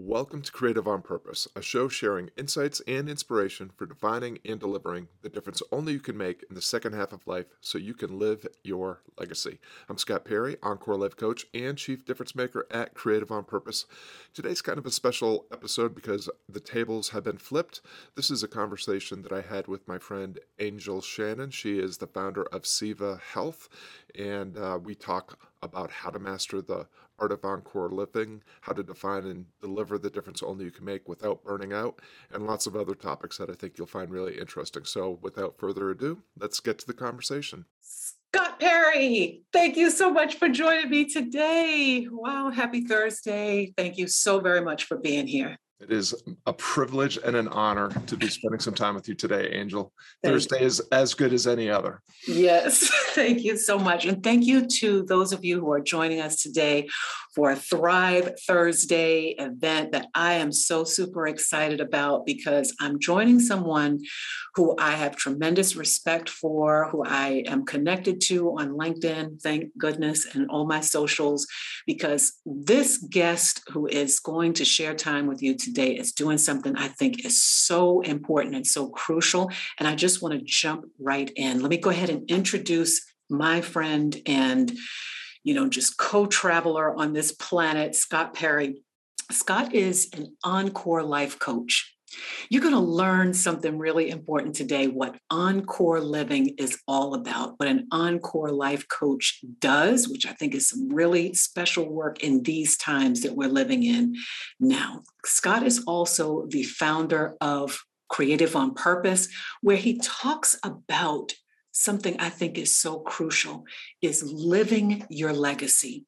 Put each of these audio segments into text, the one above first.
Welcome to Creative on Purpose, a show sharing insights and inspiration for defining and delivering the difference only you can make in the second half of life so you can live your legacy. I'm Scott Perry, Encore Life Coach and Chief Difference Maker at Creative on Purpose. Today's kind of a special episode because the tables have been flipped. This is a conversation that I had with my friend Angel Shannon. She is the founder of Siva Health, and uh, we talk about how to master the art of encore living, how to define and deliver the difference only you can make without burning out, and lots of other topics that I think you'll find really interesting. So, without further ado, let's get to the conversation. Scott Perry, thank you so much for joining me today. Wow, happy Thursday. Thank you so very much for being here. It is a privilege and an honor to be spending some time with you today, Angel. Thank Thursday you. is as good as any other. Yes, thank you so much. And thank you to those of you who are joining us today for a Thrive Thursday event that I am so super excited about because I'm joining someone who I have tremendous respect for, who I am connected to on LinkedIn, thank goodness, and all my socials, because this guest who is going to share time with you today is doing something I think is so important and so crucial. And I just want to jump right in. Let me go ahead and introduce my friend and you know, just co-traveler on this planet, Scott Perry. Scott is an encore life coach. You're going to learn something really important today what encore living is all about, what an encore life coach does, which I think is some really special work in these times that we're living in now. Scott is also the founder of Creative on Purpose, where he talks about something I think is so crucial is living your legacy,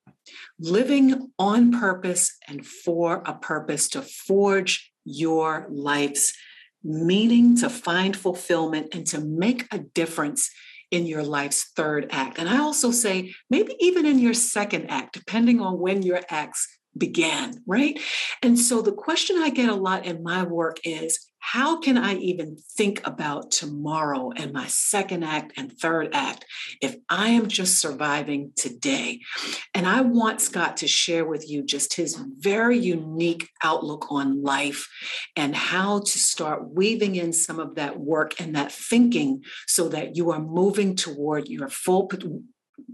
living on purpose and for a purpose to forge your life's meaning, to find fulfillment, and to make a difference in your life's third act. And I also say, maybe even in your second act, depending on when your acts began, right? And so the question I get a lot in my work is how can I even think about tomorrow and my second act and third act if I am just surviving today? And I want Scott to share with you just his very unique outlook on life and how to start weaving in some of that work and that thinking so that you are moving toward your full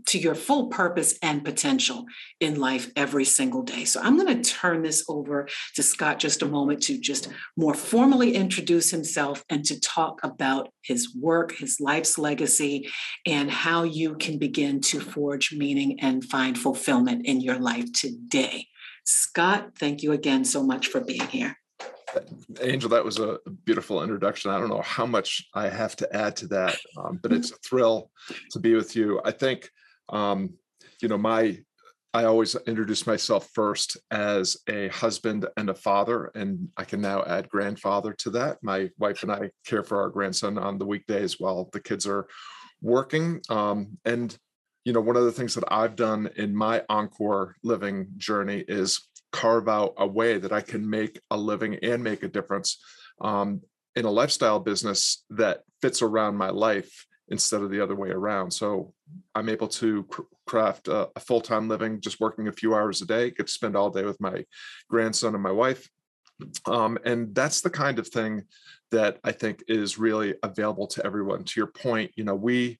to your full purpose and potential in life every single day. So I'm going to turn this over to Scott just a moment to just more formally introduce himself and to talk about his work, his life's legacy, and how you can begin to forge meaning and find fulfillment in your life today. Scott, thank you again so much for being here. Angel, that was a beautiful introduction. I don't know how much I have to add to that, um, but it's a thrill to be with you. I think um, you know, my I always introduce myself first as a husband and a father, and I can now add grandfather to that. My wife and I care for our grandson on the weekdays while the kids are working. Um, and you know, one of the things that I've done in my encore living journey is carve out a way that I can make a living and make a difference um, in a lifestyle business that fits around my life instead of the other way around. So I'm able to craft a, a full time living, just working a few hours a day, get to spend all day with my grandson and my wife. Um, and that's the kind of thing that I think is really available to everyone. To your point, you know, we,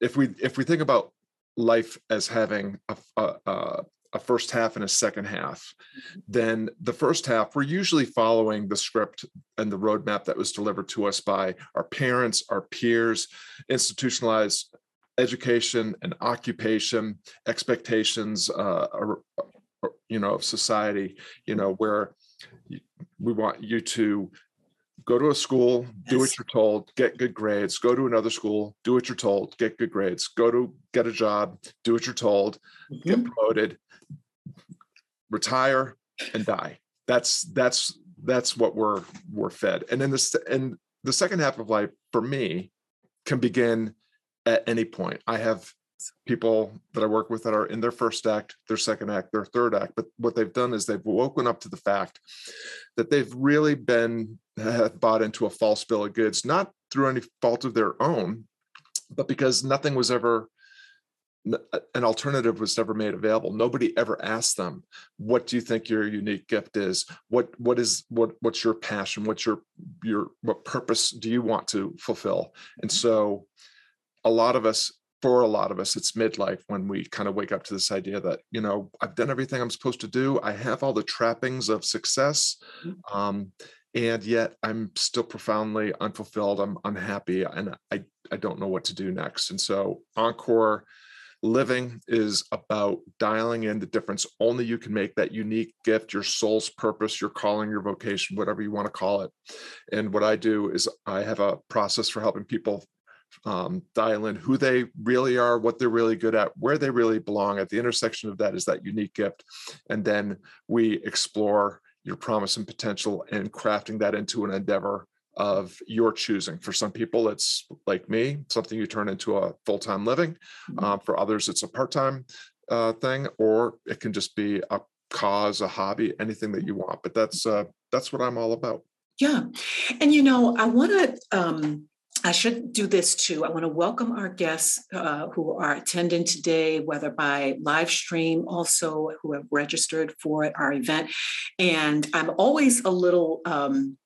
if we if we think about life as having a, a, a first half and a second half, mm-hmm. then the first half, we're usually following the script and the roadmap that was delivered to us by our parents, our peers, institutionalized education and occupation, expectations, uh, you know, of society, you know, where we want you to go to a school, do what you're told, get good grades, go to another school, do what you're told, get good grades, go to get a job, do what you're told, mm-hmm. get promoted, retire and die. That's that's that's what we're we're fed. And then this and the second half of life for me can begin at any point. I have people that I work with that are in their first act, their second act, their third act. But what they've done is they've woken up to the fact that they've really been bought into a false bill of goods, not through any fault of their own, but because nothing was ever an alternative was never made available. Nobody ever asked them what do you think your unique gift is? What what is what what's your passion? What's your your what purpose do you want to fulfill? And mm-hmm. so a lot of us for a lot of us it's midlife when we kind of wake up to this idea that you know i've done everything i'm supposed to do. I have all the trappings of success mm-hmm. um, and yet i'm still profoundly unfulfilled. I'm unhappy and i i don't know what to do next. And so encore living is about dialing in the difference. Only you can make that unique gift your soul's purpose your calling your vocation whatever you want to call it. And what i do is i have a process for helping people um, dial in who they really are what they're really good at where they really belong. At the intersection of that is that unique gift. And then we explore your promise and potential and crafting that into an endeavor of your choosing. For some people, it's like me, something you turn into a full time living. Mm-hmm. Uh, for others, it's a part time uh, thing, or it can just be a cause, a hobby, anything that you want. But that's uh, that's what I'm all about. Yeah, and you know, I want to. Um, I should do this too. I want to welcome our guests uh, who are attending today, whether by live stream, also who have registered for our event. And I'm always a little um,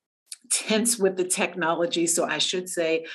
tense with the technology. So I should say,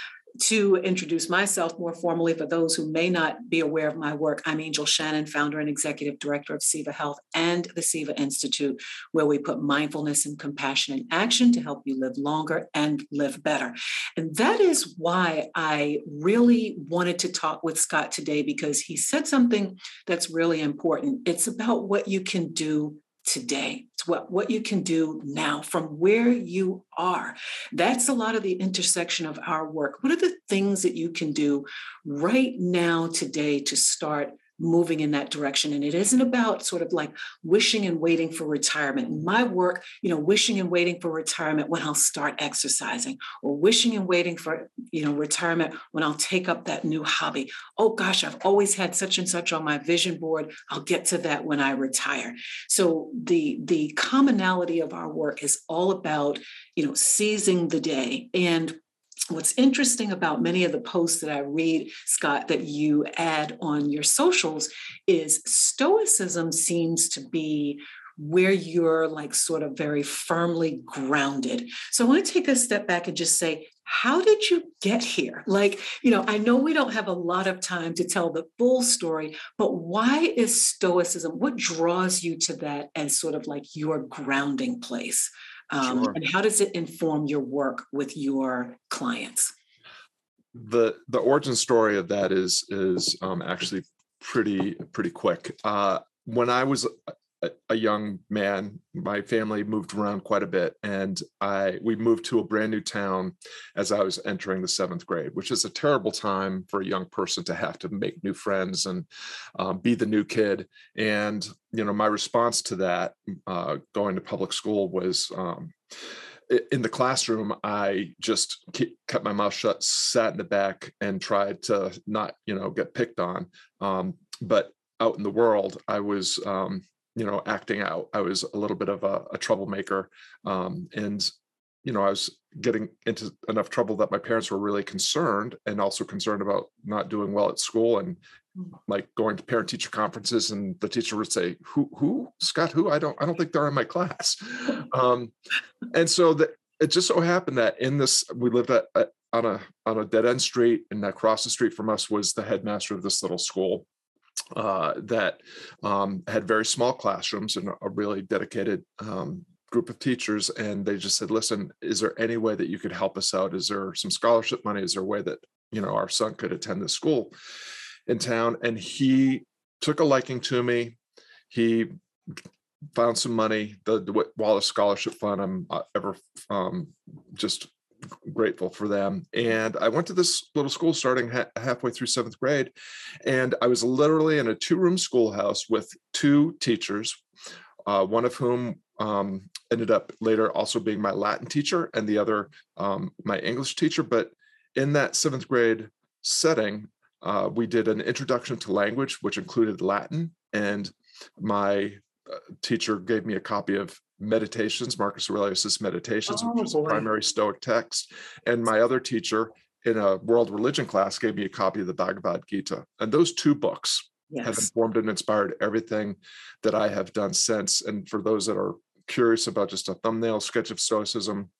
to introduce myself more formally for those who may not be aware of my work, I'm Angel Shannon, founder and executive director of SIVA Health and the SIVA Institute, where we put mindfulness and compassion in action to help you live longer and live better. And that is why I really wanted to talk with Scott today because he said something that's really important. It's about what you can do today. It's what, what you can do now from where you are. That's a lot of the intersection of our work. What are the things that you can do right now today to start moving in that direction. And it isn't about sort of like wishing and waiting for retirement. My work, you know, wishing and waiting for retirement when I'll start exercising, or wishing and waiting for, you know, retirement when I'll take up that new hobby. Oh gosh, I've always had such and such on my vision board. I'll get to that when I retire. So the the commonality of our work is all about, you know, seizing the day and what's interesting about many of the posts that I read, Scott, that you add on your socials is Stoicism seems to be where you're like sort of very firmly grounded. So I want to take a step back and just say, how did you get here? Like, you know, I know we don't have a lot of time to tell the full story, but why is Stoicism? What draws you to that as sort of like your grounding place? Um, sure. And how does it inform your work with your clients? The the origin story of that is is um, actually pretty pretty quick. Uh, when I was a, young man. My family moved around quite a bit, and I we moved to a brand new town as I was entering the seventh grade, which is a terrible time for a young person to have to make new friends and um, be the new kid. And you know, my response to that, uh, going to public school, was. Um, in the classroom, I just kept my mouth shut, sat in the back, and tried to not, you know, get picked on. Um, but out in the world, I was um, you know acting out i was a little bit of a, a troublemaker um, and you know i was getting into enough trouble that my parents were really concerned and also concerned about not doing well at school and mm. like going to parent teacher conferences and the teacher would say who who scott who? I don't i don't think they're in my class. Um, and so that it just so happened that in this we lived at, at on a on a dead end street and across the street from us was the headmaster of this little school uh, that um, had very small classrooms and a really dedicated um, group of teachers and they just said listen is there any way that you could help us out? Is there some scholarship money? Is there a way that you know our son could attend this school in town? And he took a liking to me. He found some money. The, the wallace scholarship fund i'm uh, ever um, just grateful for them. And I went to this little school starting ha- halfway through seventh grade. And I was literally in a two room schoolhouse with two teachers, uh, one of whom um, ended up later also being my Latin teacher and the other um, my English teacher. But in that seventh grade setting, uh, we did an introduction to language, which included Latin. And my uh, teacher gave me a copy of Meditations, Marcus Aurelius's Meditations, oh, which is a primary Stoic text. And my other teacher in a world religion class gave me a copy of the Bhagavad Gita. And those two books have informed and inspired everything that I have done since. And for those that are curious about just a thumbnail sketch of Stoicism,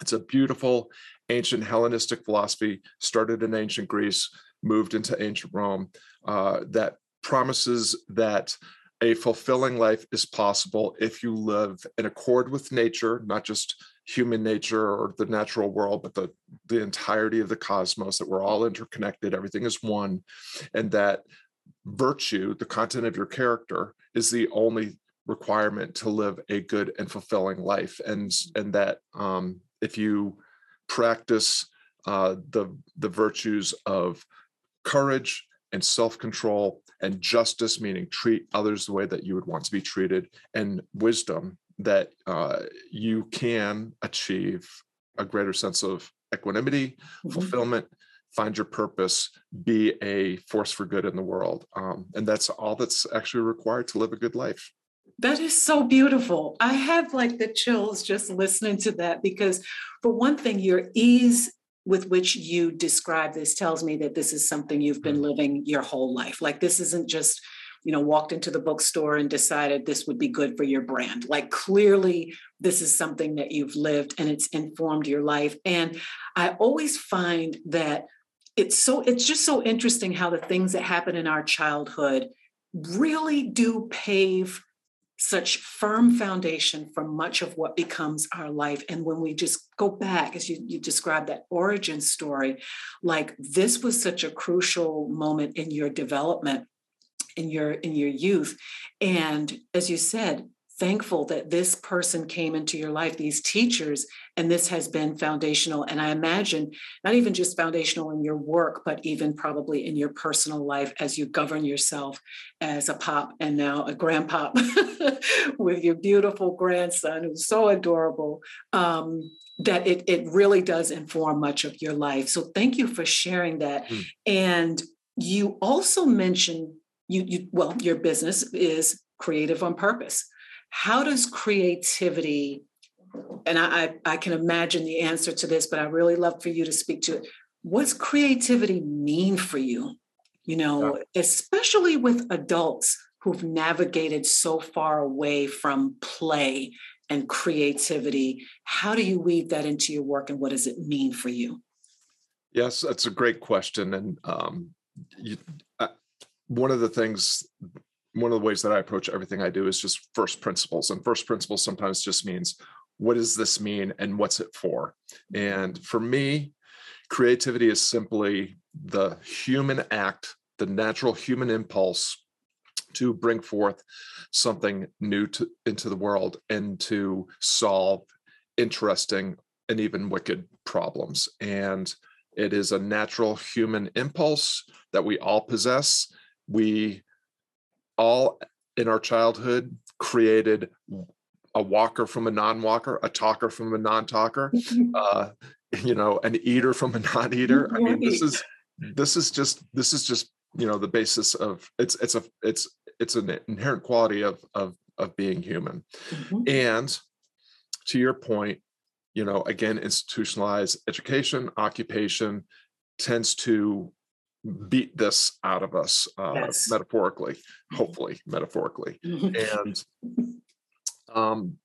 it's a beautiful ancient Hellenistic philosophy, started in ancient Greece, moved into ancient Rome, uh, that promises that a fulfilling life is possible if you live in accord with nature, not just human nature or the natural world, but the, the entirety of the cosmos, that we're all interconnected, everything is one, and that virtue, the content of your character, is the only requirement to live a good and fulfilling life. And, and that um, if you practice uh, the, the virtues of courage and self-control and justice, meaning treat others the way that you would want to be treated, and wisdom that uh, you can achieve a greater sense of equanimity, Mhm. fulfillment, find your purpose, be a force for good in the world. Um, and that's all that's actually required to live a good life. That is so beautiful. I have like the chills just listening to that because, for one thing, your ease with which you describe this tells me that this is something you've been mm. living your whole life. Like, this isn't just, you know, walked into the bookstore and decided this would be good for your brand. Like, clearly, this is something that you've lived and it's informed your life. And I always find that it's so, it's just so interesting how the things that happen in our childhood really do pave such firm foundation for much of what becomes our life. And when we just go back, as you, you described that origin story, like this was such a crucial moment in your development, in your in your youth. And as you said, thankful that this person came into your life, these teachers, and this has been foundational. And I imagine not even just foundational in your work, but even probably in your personal life as you govern yourself as a pop and now a grandpop with your beautiful grandson who's so adorable. Um, that it, it really does inform much of your life. So thank you for sharing that. Mm. And you also mentioned you, you well, your business is creative on purpose. How does creativity, and I, I, can imagine the answer to this, but I really love for you to speak to it. What's creativity mean for you? You know, especially with adults who've navigated so far away from play and creativity. How do you weave that into your work and what does it mean for you? Yes, that's a great question. And um, you, uh, one of the things, one of the ways that I approach everything I do is just first principles. And first principles sometimes just means what does this mean and what's it for? Mm-hmm. And for me, creativity is simply the human act, the natural human impulse to bring forth something new to, into the world and to solve interesting and even wicked problems. And it is a natural human impulse that we all possess. We all in our childhood created a walker from a non-walker, a talker from a non-talker, uh, you know, an eater from a non-eater. I mean, this is this is just this is just you know the basis of it's it's a it's it's an inherent quality of of of being human. Mhm. And to your point, you know, again, institutionalized education, occupation tends to beat this out of us uh, Yes. metaphorically, hopefully metaphorically. Mhm. And um,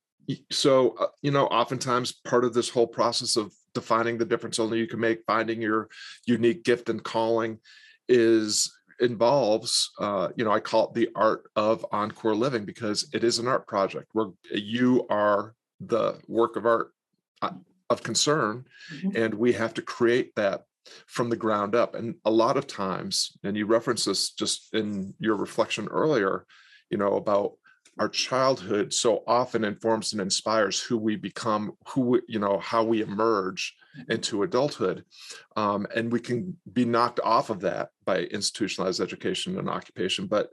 so, uh, you know, oftentimes part of this whole process of defining the difference only you can make, finding your unique gift and calling is involves uh you know i call it the art of encore living because it is an art project where you are the work of art uh, of concern Mhm. and we have to create that from the ground up and a lot of times and you referenced this just in your reflection earlier you know about our childhood so often informs and inspires who we become who we, you know how we emerge into adulthood um, and we can be knocked off of that by institutionalized education and occupation but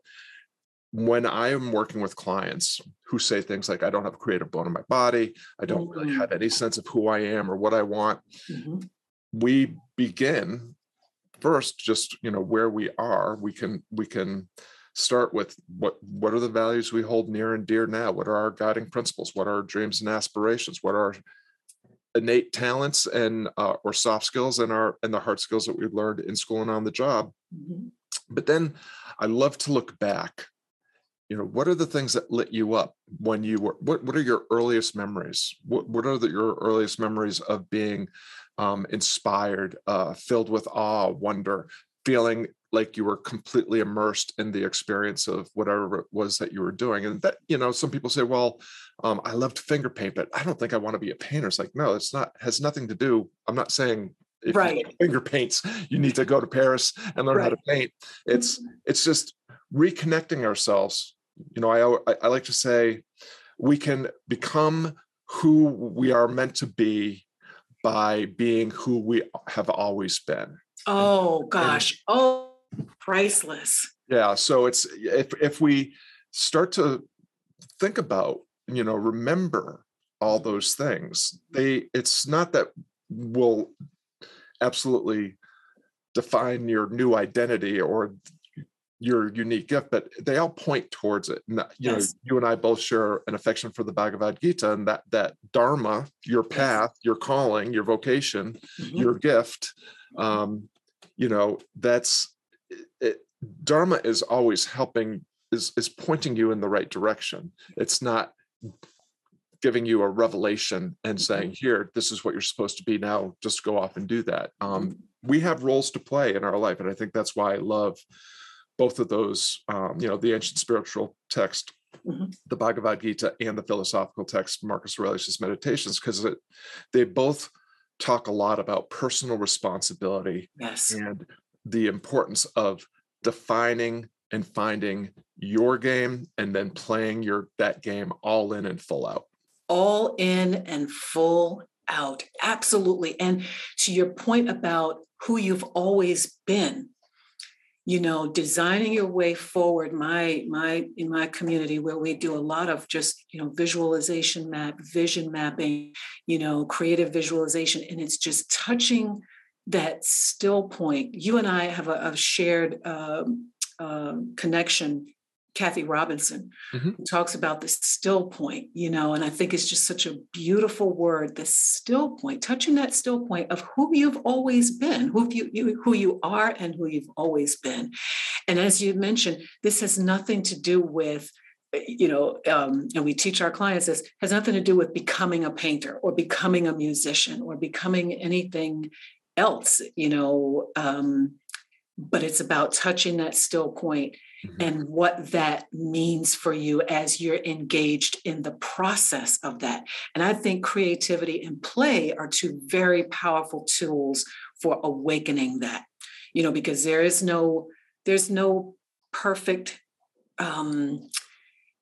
when i am working with clients who say things like i don't have a creative bone in my body i don't really Mhm. have any sense of who i am or what i want Mhm. we begin first just you know where we are we can we can start with what what are the values we hold near and dear now what are our guiding principles what are our dreams and aspirations what are innate talents and uh, or soft skills and our and the hard skills that we've learned in school and on the job Mhm. but then I love to look back. You know, what are the things that lit you up when you were? What What are your earliest memories? What What are the, your earliest memories of being um, inspired, uh, filled with awe, wonder, feeling like you were completely immersed in the experience of whatever it was that you were doing. And that, you know, some people say, well, um, I love to finger paint, but I don't think I want to be a painter. It's like, no, it's not, has nothing to do. I'm not saying if right. finger paints, you need to go to Paris and learn right. how to paint. It's, it's just reconnecting ourselves. You know, I, I like to say we can become who we are meant to be by being who we have always been. Oh gosh. And, oh priceless. Yeah. So it's if if we start to think about, you know, remember all those things, they it's not that will absolutely define your new identity or your unique gift, but they all point towards it. And you yes. know, you and I both share an affection for the Bhagavad Gita and that that dharma, your path, yes. your calling, your vocation, mm-hmm. your gift. Um, you know, that's it, dharma is always helping is is pointing you in the right direction it's not giving you a revelation and mm-hmm. saying here this is what you're supposed to be now just go off and do that um, mm-hmm. we have roles to play in our life and i think that's why i love both of those um, you know the ancient spiritual text mm-hmm. the bhagavad gita and the philosophical text marcus aurelius' meditations because they both talk a lot about personal responsibility yes. and the importance of defining and finding your game and then playing your that game all in and full out all in and full out absolutely and to your point about who you've always been you know designing your way forward my my in my community where we do a lot of just you know visualization map vision mapping you know creative visualization and it's just touching that still point. You and I have a, a shared uh, connection. Kathy Robinson mm-hmm. talks about the still point, you know, and I think it's just such a beautiful word, the still point, touching that still point of who you've always been, who you, you who you are, and who you've always been. And as you mentioned, this has nothing to do with you know, um, and we teach our clients this has nothing to do with becoming a painter or becoming a musician or becoming anything else, you know. Um, but it's about touching that still point mm-hmm. and what that means for you as you're engaged in the process of that. And I think creativity and play are two very powerful tools for awakening that, you know, because there is no, there's no perfect um,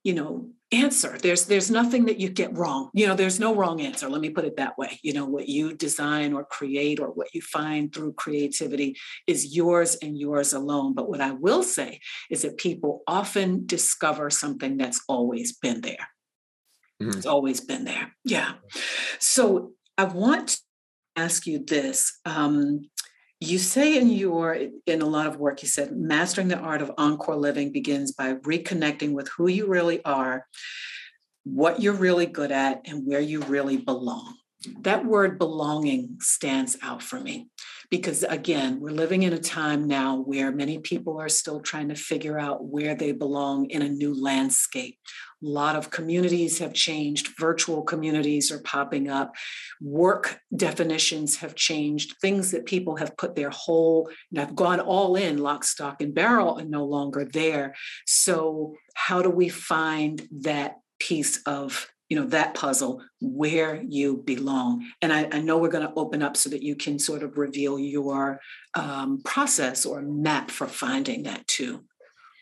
you know answer. There's there's nothing that you get wrong. You know there's no wrong answer let me put it that way. You know what you design or create or what you find through creativity is yours and yours alone. But what i will say is that people often discover something that's always been there. Mm-hmm. it's always been there. Yeah. So i want to ask you this um, you say in your in a lot of work you said mastering the art of encore living begins by reconnecting with who you really are what you're really good at and where you really belong. That word belonging stands out for me because again we're living in a time now where many people are still trying to figure out where they belong in a new landscape. A lot of communities have changed, virtual communities are popping up, work definitions have changed, things that people have put their whole, and have gone all in, lock, stock, and barrel, are no longer there. So, how do we find that piece of you know that puzzle where you belong. And i, I know we're going to open up so that you can sort of reveal your um, process or map for finding that too.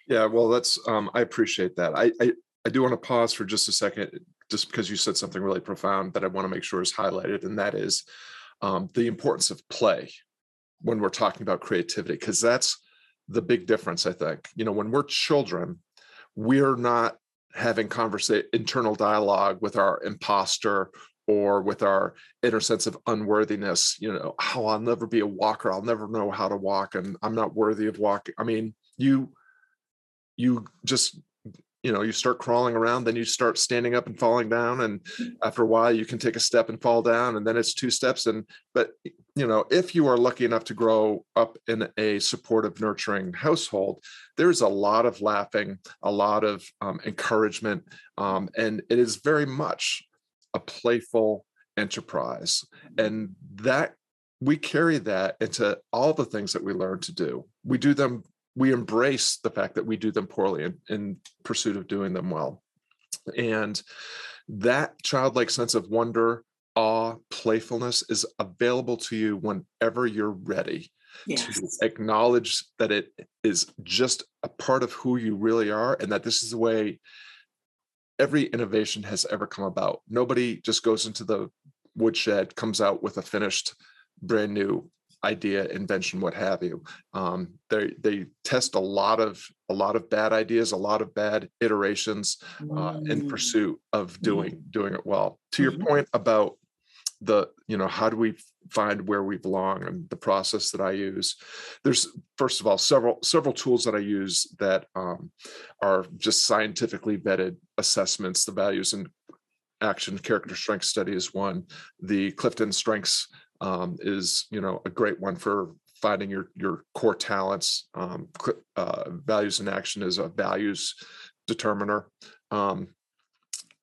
Yeah well that's um, i appreciate that. I, I I do want to pause for just a second, just because you said something really profound that I want to make sure is highlighted, and that is um, the importance of play when we're talking about creativity, because that's the big difference. I think. You know when we're children, we're not having conversation, internal dialogue with our imposter or with our inner sense of unworthiness. You know, how oh, I'll never be a walker. I'll never know how to walk, and I'm not worthy of walking. I mean, you you just you know you start crawling around then you start standing up and falling down and after a while you can take a step and fall down and then it's two steps and but you know if you are lucky enough to grow up in a supportive nurturing household there's a lot of laughing a lot of um, encouragement um, and it is very much a playful enterprise and that we carry that into all the things that we learn to do. We do them we embrace the fact that we do them poorly in, in pursuit of doing them well. And that childlike sense of wonder, awe, playfulness is available to you whenever you're ready yes. to acknowledge that it is just a part of who you really are and that this is the way every innovation has ever come about. Nobody just goes into the woodshed, comes out with a finished brand new idea, invention, what have you. Um, they they test a lot of a lot of bad ideas, a lot of bad iterations uh, in mm. pursuit of mm-hmm. doing mm-hmm. doing it well. To your mm-hmm. point about the you know how do we find where we belong and the process that i use there's first of all several several tools that i use that um, are just scientifically vetted assessments the values and action character strength study is one the clifton strengths um, is you know a great one for finding your your core talents. Um, uh, values in action is a values determiner, um,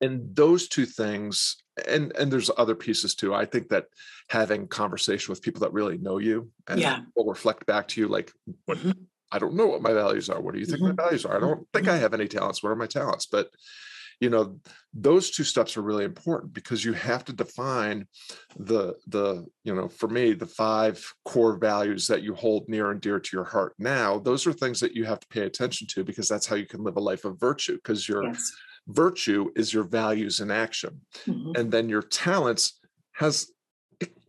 and those two things. And and there's other pieces too. I think that having conversation with people that really know you and yeah. will reflect back to you, like what mm-hmm. I don't know what my values are. What do you think mm-hmm. my values are? I don't think I mm-hmm. have any talents. What are my talents? But you know those two steps are really important because you have to define the the you know for me the five core values that you hold near and dear to your heart now those are things that you have to pay attention to because that's how you can live a life of virtue because your yes. virtue is your values in action mm-hmm. and then your talents has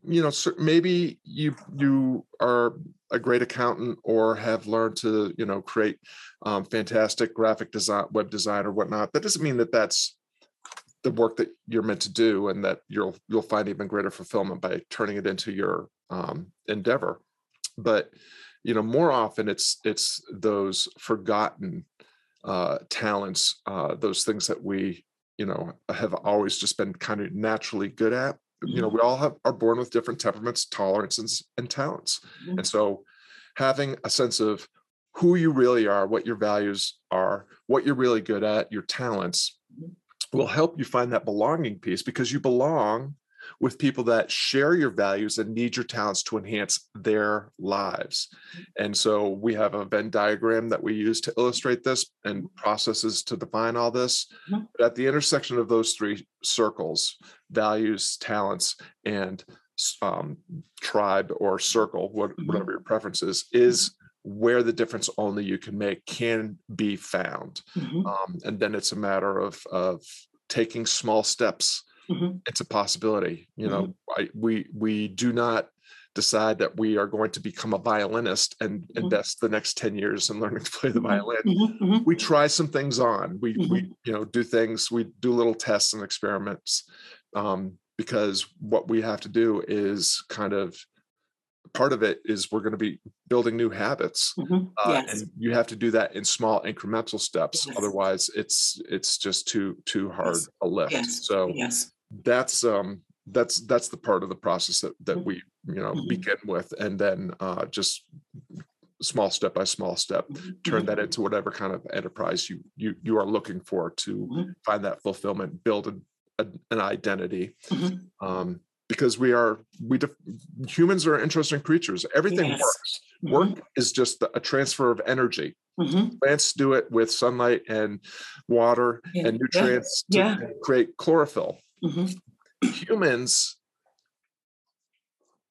you know maybe you you are a great accountant or have learned to you know create um, fantastic graphic design web design or whatnot that doesn't mean that that's the work that you're meant to do and that you'll you'll find even greater fulfillment by turning it into your um, endeavor. But you know more often it's it's those forgotten uh, talents uh, those things that we you know have always just been kind of naturally good at you know we all have are born with different temperaments tolerances and talents mm-hmm. and so having a sense of who you really are what your values are what you're really good at your talents mm-hmm. will help you find that belonging piece because you belong with people that share your values and need your talents to enhance their lives. And so we have a Venn diagram that we use to illustrate this and processes to define all this. Mm-hmm. But at the intersection of those three circles, values, talents, and um, tribe or circle, mm-hmm. whatever your preference is, is where the difference only you can make can be found. Mm-hmm. Um, and then it's a matter of, of taking small steps mm-hmm. it's a possibility you know mm-hmm. I, we we do not decide that we are going to become a violinist and mm-hmm. invest the next 10 years in learning to play the mm-hmm. violin mm-hmm. Mm-hmm. we try some things on we we you know do things we do little tests and experiments um, because what we have to do is kind of part of it is we're going to be building new habits mm-hmm. uh, yes. and you have to do that in small incremental steps yes. otherwise it's it's just too too hard yes. a lift so yes that's um that's that's the part of the process that that mm-hmm. we you know mm-hmm. begin with and then uh just small step by small step mm-hmm. turn that mm-hmm. into whatever kind of enterprise you you you are looking for to mm-hmm. find that fulfillment build a, a, an identity mm-hmm. um because we are we def- humans are interesting creatures everything yes. works work is just a transfer of energy plants do it with sunlight and water yeah. and nutrients yeah. to yeah. create chlorophyll Mm-hmm. Humans,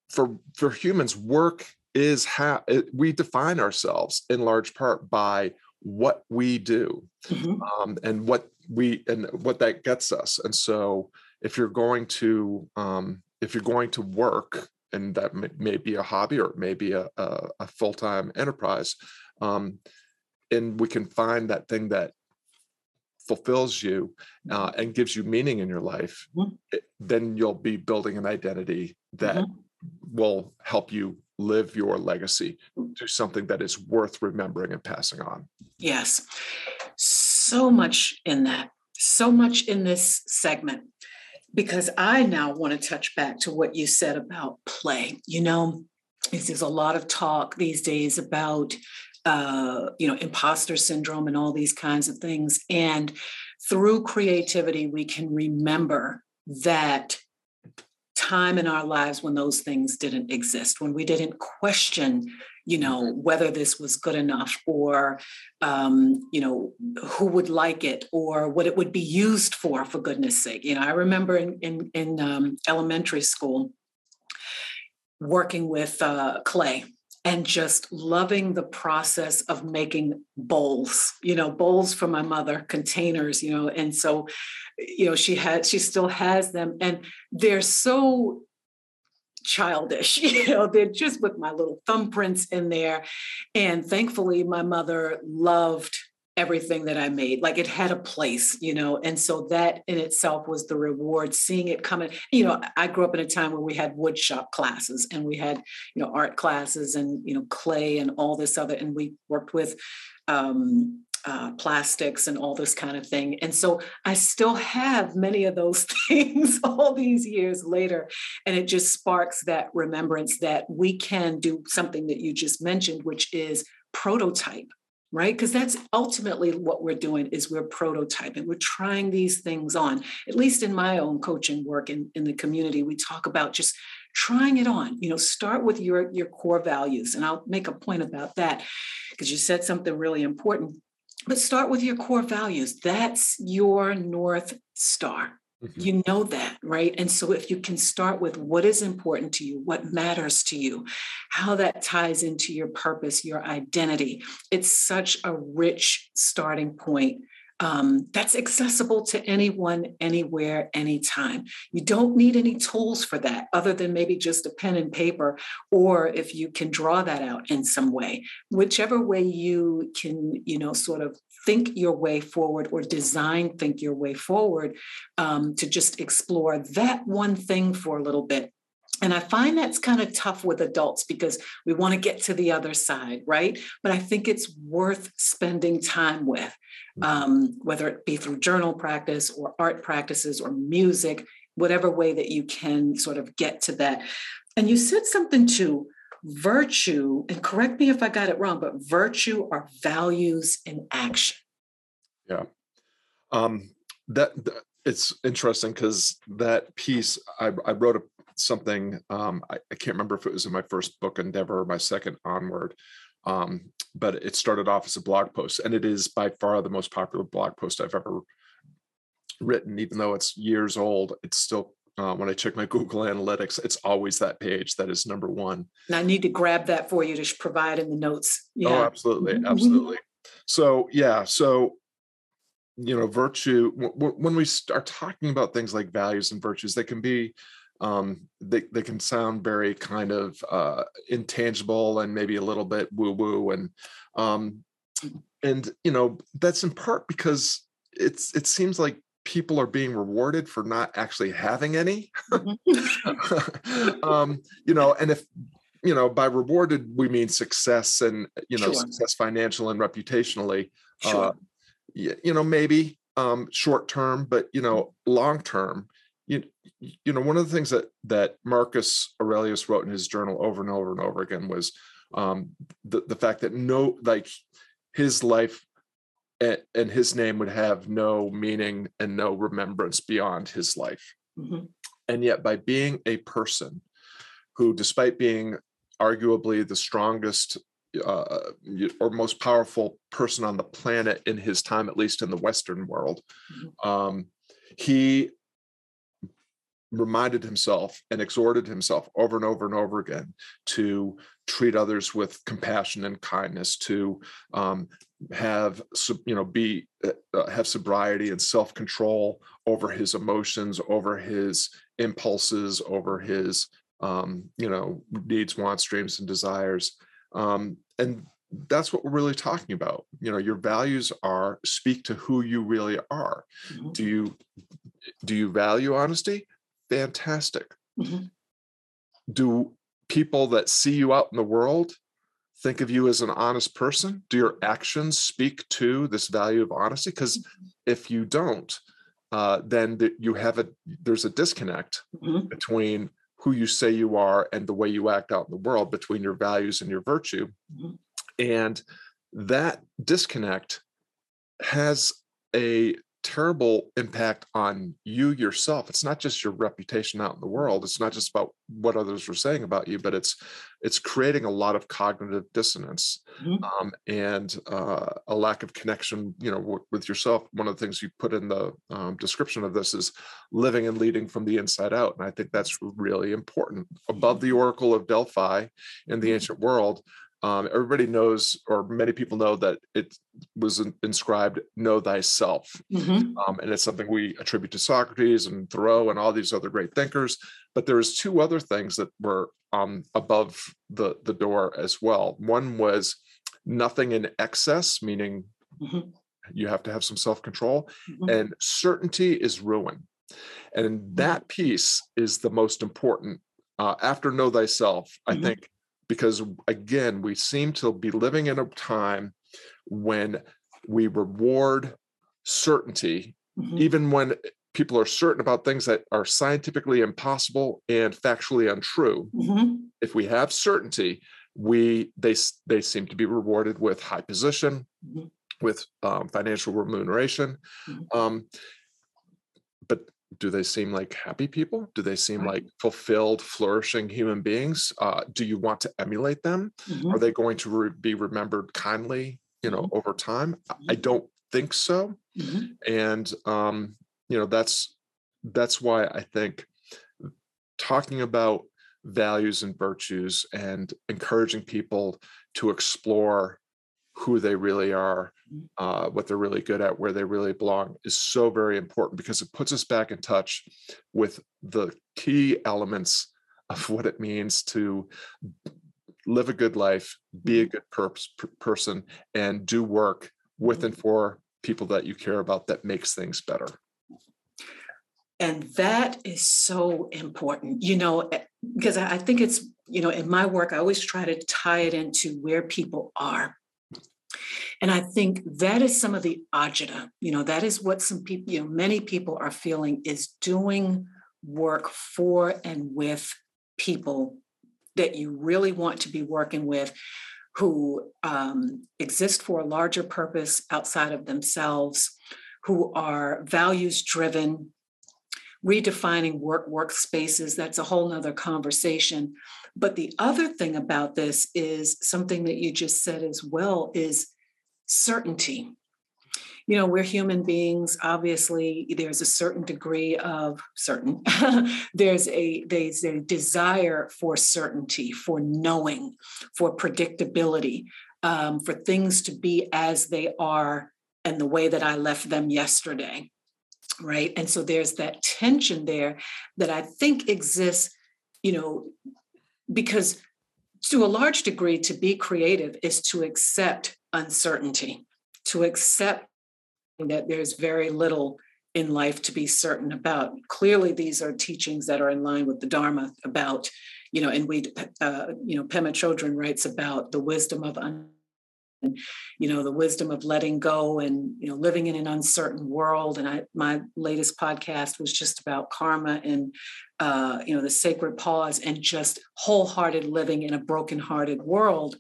for for humans, work is how we define ourselves in large part by what we do mm-hmm. um, and what we and what that gets us. And so, if you're going to um, if you're going to work, and that may, may be a hobby or it may be a, a, a full time enterprise, um, and we can find that thing that fulfills you uh, and gives you meaning in your life, mm-hmm. then you'll be building an identity that mm-hmm. will help you live your legacy to something that is worth remembering and passing on. Yes. so much in that, so much in this segment, because I now want to touch back to what you said about play. You know, there's a lot of talk these days about uh, you know imposter syndrome and all these kinds of things. And through creativity we can remember that time in our lives when those things didn't exist when we didn't question you know mm-hmm. whether this was good enough or um, you know who would like it or what it would be used for for goodness sake. You know i remember in in, in um, elementary school working with uh, clay and just loving the process of making bowls you know bowls for my mother containers you know and so you know she had she still has them and they're so childish you know they're just with my little thumbprints in there and thankfully my mother loved everything that I made. Like it had a place, you know, and so that in itself was the reward. Seeing it coming, you know, I grew up in a time where we had wood shop classes and we had, you know, art classes and you know clay and all this other, and we worked with um, uh, plastics and all this kind of thing. And so I still have many of those things all these years later. And it just sparks that remembrance that we can do something that you just mentioned, which is prototype right? Because that's ultimately what we're doing is we're prototyping. We're trying these things on. At least in my own coaching work in, in the community we talk about just trying it on. You know start with your your core values and i'll make a point about that because you said something really important. But start with your core values. That's your north star Mm-hmm. You know that, right? And so if you can start with what is important to you, what matters to you, how that ties into your purpose, your identity, it's such a rich starting point um, that's accessible to anyone, anywhere, anytime. You don't need any tools for that other than maybe just a pen and paper, or if you can draw that out in some way, whichever way you can, you know, sort of think your way forward or design think your way forward um, to just explore that one thing for a little bit and I find that's kind of tough with adults because we want to get to the other side, right? But I think it's worth spending time with, mm-hmm. um, whether it be through journal practice or art practices or music, whatever way that you can sort of get to that. And you said something too virtue, and correct me if I got it wrong, but virtue are values in action. Yeah. Um, that, that it's interesting because that piece I, I wrote a, something um, I, I, can't remember if it was in my first book endeavor or my second onward um, but it started off as a blog post and it is by far the most popular blog post i've ever written even though it's years old it's still uh, when I check my Google Analytics, it's always that page that is number one. And I need to grab that for you to provide in the notes. Oh, yeah. Oh, absolutely, absolutely. So yeah, so you know, virtue. W- when we start talking about things like values and virtues, they can be um they, they can sound very kind of uh intangible and maybe a little bit woo woo and um and you know that's in part because it's it seems like people are being rewarded for not actually having any mm-hmm. um, you know and if you know by rewarded we mean success and you know sure. success financial and reputationally sure. uh, you, you know maybe um, short term but you know long term you, you know one of the things that that marcus aurelius wrote in his journal over and over and over again was um, the, the fact that no like his life and, his name would have no meaning and no remembrance beyond his life. Mm-hmm. And yet, by being a person who, despite being arguably the strongest uh, or most powerful person on the planet in his time, at least in the Western world, mm-hmm. um, he reminded himself and exhorted himself over and over and over again to treat others with compassion and kindness to um, have you know be uh, uh, have sobriety and self-control over his emotions over his impulses over his um, you know needs wants dreams and desires. Um, and that's what we're really talking about. You know your values are speak to who you really are. Mm-hmm. do you do you value honesty? Fantastic. Mm-hmm. do people that see you out in the world think of you as an honest person? Do your actions speak to this value of honesty? Because Mm-hmm. if you don't, uh, then the, you have a there's a disconnect Mhm. between who you say you are and the way you act out in the world, between your values and your virtue, Mhm. and that disconnect has a terrible impact on you yourself. It's not just your reputation out in the world. It's not just about what others are saying about you but it's it's creating a lot of cognitive dissonance Mhm. um, and uh, a lack of connection you know w- with yourself. One of the things you put in the um, description of this is living and leading from the inside out and i think that's really important. Above the oracle of delphi in the ancient world um, everybody knows or many people know that it was inscribed know thyself Mhm. um, and it's something we attribute to Socrates and Thoreau and all these other great thinkers. But there's two other things that were um, above the the door as well. One was nothing in excess, meaning Mhm. you have to have some self control, Mhm. and certainty is ruin. And that piece is the most important. Uh, after know thyself, I Mhm. think, because again, we seem to be living in a time when we reward certainty Mhm. even when people are certain about things that are scientifically impossible and factually untrue Mhm. if we have certainty we they they seem to be rewarded with high position Mhm. with um, financial remuneration Mhm. um, do they seem like happy people? Do they seem Right. like fulfilled flourishing human beings? Uh, do you want to emulate them? Mhm. are they going to re- be remembered kindly you know over time? I- i don't think so. Mhm. and um, you know that's that's why i think talking about values and virtues and encouraging people to explore who they really are uh, what they're really good at where they really belong is so very important because it puts us back in touch with the key elements of what it means to live a good life be a good per- person and do work with and for people that you care about that makes things better. And that is so important, you know, eh, because I I think it's, you know, in my work, I always try to tie it into where people are. And I think that is some of the agita, you know, that is what some people, you know, many people are feeling is doing work for and with people that you really want to be working with who um, exist for a larger purpose outside of themselves, who are values driven, redefining work workspaces. That's a whole nother conversation. But the other thing about this is something that you just said as well is certainty. You know, we're human beings. Obviously, there's a certain degree of certain. there's a there's a desire for certainty, for knowing, for predictability, um, for things to be as they are and the way that I left them yesterday. Right. And so there's that tension there that I think exists, you know, because to a large degree, to be creative is to accept uncertainty, to accept that there's very little in life to be certain about. Clearly, these are teachings that are in line with the Dharma about, you know, and we, uh, you know, Pema Chodron writes about the wisdom of un- you know the wisdom of letting go and you know living in an uncertain world. And I, my latest podcast was just about karma and uh, you know the sacred pause and just wholehearted living in a brokenhearted world.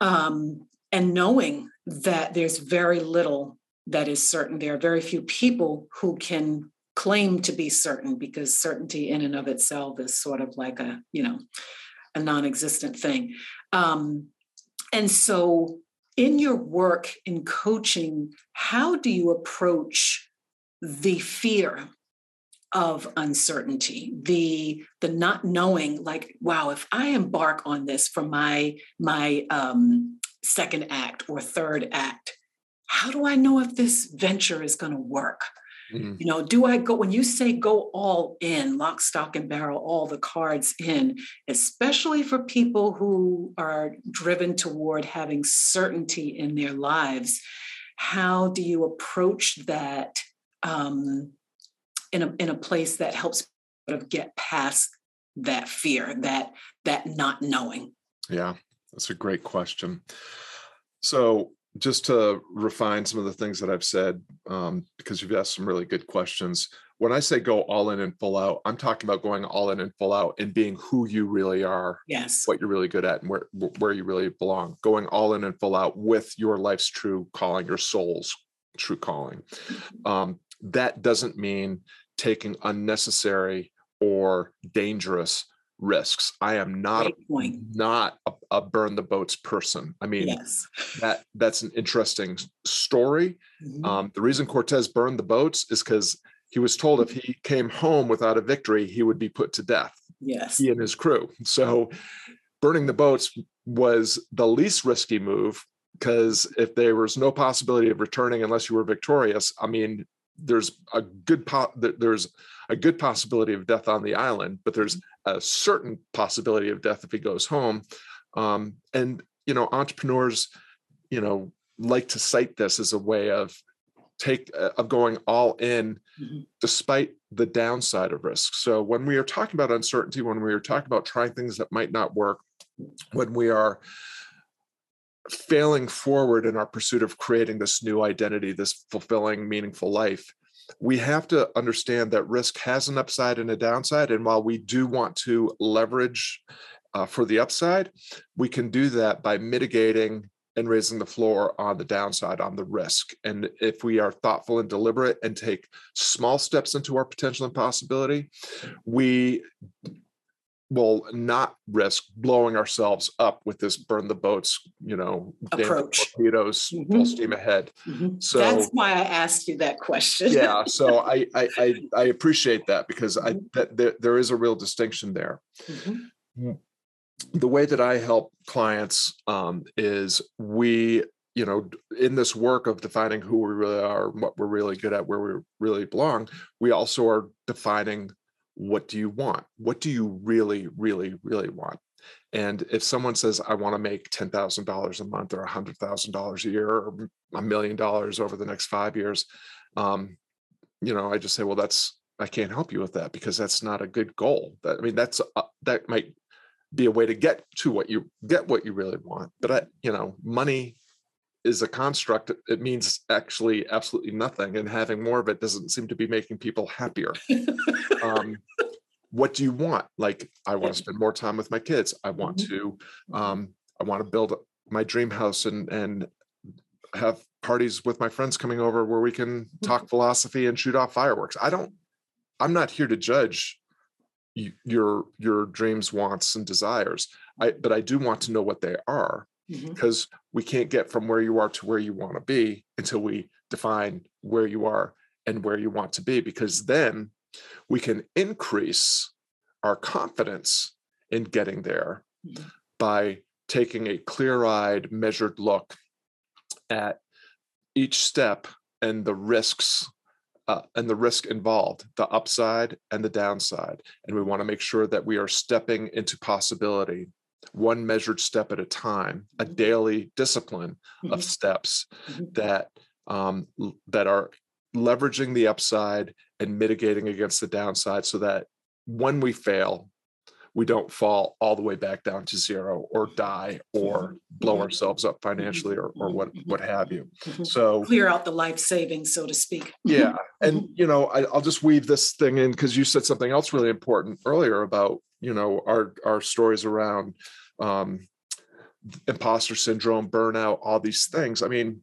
Um, and knowing that there's very little that is certain. There are very few people who can claim to be certain because certainty in and of itself is sort of like a you know a non-existent thing. Um, and so, in your work in coaching, how do you approach the fear of uncertainty, the the not knowing, like, wow, if I embark on this for my my um, second act or third act, how do I know if this venture is going to work? Mhm. You know, do I go when you say go all in, lock, stock, and barrel, all the cards in, especially for people who are driven toward having certainty in their lives? How do you approach that um, in a in a place that helps sort of get past that fear, that that not knowing? Yeah, That's a great question. So, just to refine some of the things that I've said, um, because you've asked some really good questions. When I say go all in and full out, I'm talking about going all in and full out and being who you really are, Yes. what you're really good at, and where where you really belong. Going all in and full out with your life's true calling, your soul's true calling. Um, that doesn't mean taking unnecessary or dangerous risks. I am not point. not a, a burn the boats person. I mean, Yes. that that's an interesting story. Mhm. Um, the reason Cortez burned the boats is because he was told if he came home without a victory, he would be put to death. Yes. He and his crew. So, burning the boats was the least risky move because if there was no possibility of returning unless you were victorious, I mean, there's a good po- there's a good possibility of death on the island, but there's a certain possibility of death if he goes home. Um, and you know, entrepreneurs, you know, like to cite this as a way of take uh, of going all in Mhm. despite the downside of risk. So when we are talking about uncertainty, when we are talking about trying things that might not work, when we are failing forward in our pursuit of creating this new identity, this fulfilling, meaningful life, we have to understand that risk has an upside and a downside. And while we do want to leverage uh, for the upside, we can do that by mitigating and raising the floor on the downside, on the risk. And if we are thoughtful and deliberate and take small steps into our potential and possibility, we will not risk blowing ourselves up with this burn the boats, you know, Approach. torpedoes, full Mhm. steam ahead. Mhm. So That's why I asked you that question. yeah, so I, I I I appreciate that because I that there, there is a real distinction there. Mhm. The way that I help clients um, is we, you know, in this work of defining who we really are, what we're really good at, where we really belong, we also are defining what do you want? What do you really, really, really want? And if someone says, I want to make $10,000 a month or $100,000 a year or a million dollars over the next five years, um, you know, I just say, well, that's, I can't help you with that because that's not a good goal. That, I mean, that's, uh, that might be a way to get to what you get what you really want. But I, you know, money is a construct. It- means actually absolutely nothing. And having more of it doesn't seem to be making people happier. Um, what do you want? Like i want to spend more time with my kids. I want Mhm. to um, i want to build my dream house and and have parties with my friends coming over where we can talk philosophy and shoot off fireworks. I don't i'm not here to judge your your dreams wants and desires. I but i do want to know what they are Mhm. because we can't get from where you are to where you want to be until we define where you are and where you want to be because then we can increase our confidence in getting there Mhm. by taking a clear-eyed measured look at each step and the risks uh, and the risk involved the upside and the downside and we want to make sure that we are stepping into possibility one measured step at a time a Mhm. daily discipline of Mhm. steps Mhm. that um, that are leveraging the upside and mitigating against the downside so that when we fail we don't fall all the way back down to zero or die or blow ourselves up financially or, or what what have you. So Clear out the life savings, so to speak. yeah and you know I, i'll just weave this thing in because you said something else really important earlier about you know our our stories around um imposter syndrome burnout all these things. I mean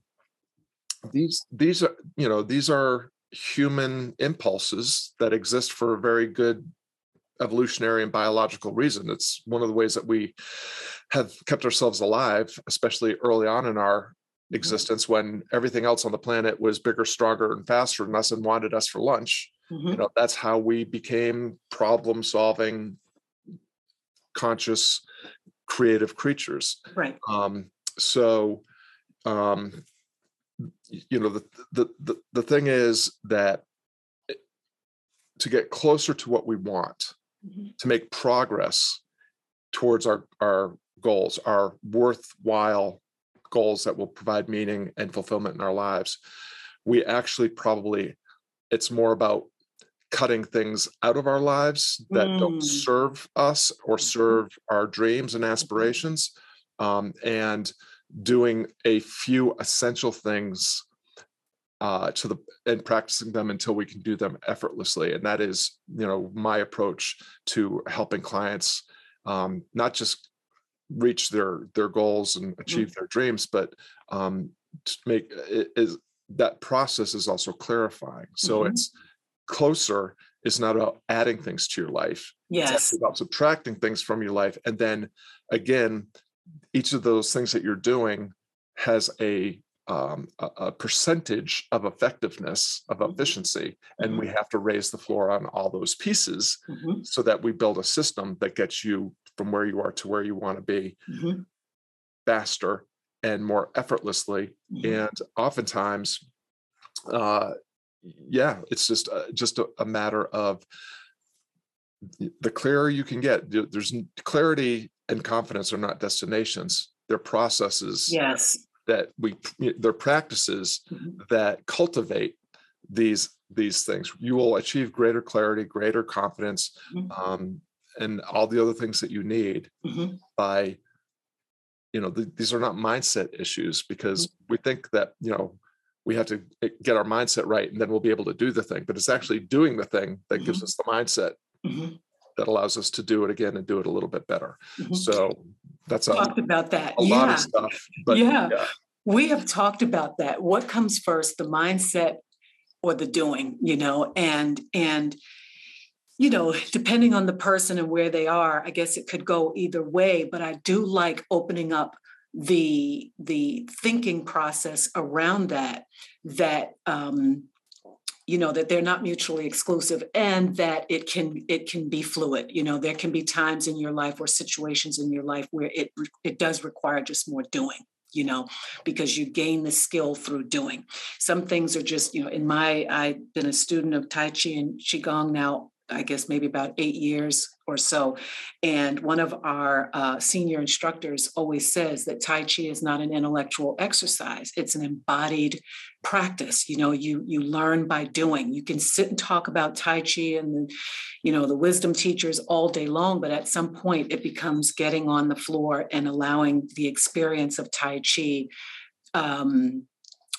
these these are you know these are human impulses that exist for a very good evolutionary and biological reason. It's one of the ways that we have kept ourselves alive especially early on in our existence when everything else on the planet was bigger stronger and faster than us and wanted us for lunch. You Mhm. know that's how we became problem solving conscious creative creatures Right. um so um you know the the the, the thing is that to get closer to what we want Mhm. to make progress towards our our goals our worthwhile goals that will provide meaning and fulfillment in our lives we actually probably it's more about cutting things out of our lives that don't Mm. serve us or serve our dreams and aspirations um, and doing a few essential things uh, to the and practicing them until we can do them effortlessly. And that is, you know, my approach to helping clients um, not just reach their their goals and achieve mm-hmm. their dreams, but um, to make it is that process is also clarifying. So mm-hmm. it's closer. is not about adding things to your life. Yes. It's about subtracting things from your life. And then again, each of those things that you're doing has a um, a, a, percentage of effectiveness of mm-hmm. efficiency and mm-hmm. we have to raise the floor on all those pieces mm-hmm. so that we build a system that gets you from where you are to where you want to be mm-hmm. faster and more effortlessly mm-hmm. and oftentimes uh, yeah it's just uh, just a, a matter of the clearer you can get there's clarity and confidence are not destinations they're processes yes that we they're practices mm-hmm. that cultivate these these things you will achieve greater clarity greater confidence mm-hmm. um, and all the other things that you need mm-hmm. by you know th- these are not mindset issues because mm-hmm. we think that you know we have to get our mindset right and then we'll be able to do the thing but it's actually doing the thing that gives mm-hmm. us the mindset mm-hmm. that allows us to do it again and do it a little bit better so that's a, talked about that. A yeah. lot of stuff. But yeah. yeah. We have talked about that. What comes first, the mindset or the doing, you know, and and you know, depending on the person and where they are, I guess it could go either way, but I do like opening up the the thinking process around that that um you know that they're not mutually exclusive and that it can it can be fluid. You know there can be times in your life or situations in your life where it it does require just more doing you know because you gain the skill through doing. Some things are just you know in my i've been a student of tai chi and qigong now I guess maybe about eight years or so. And one of our uh, senior instructors always says that Tai Chi is not an intellectual exercise; it's an embodied practice. You know, you you learn by doing. You can sit and talk about Tai Chi and the, you know, the wisdom teachers all day long, but at some point it becomes getting on the floor and allowing the experience of Tai Chi. Um,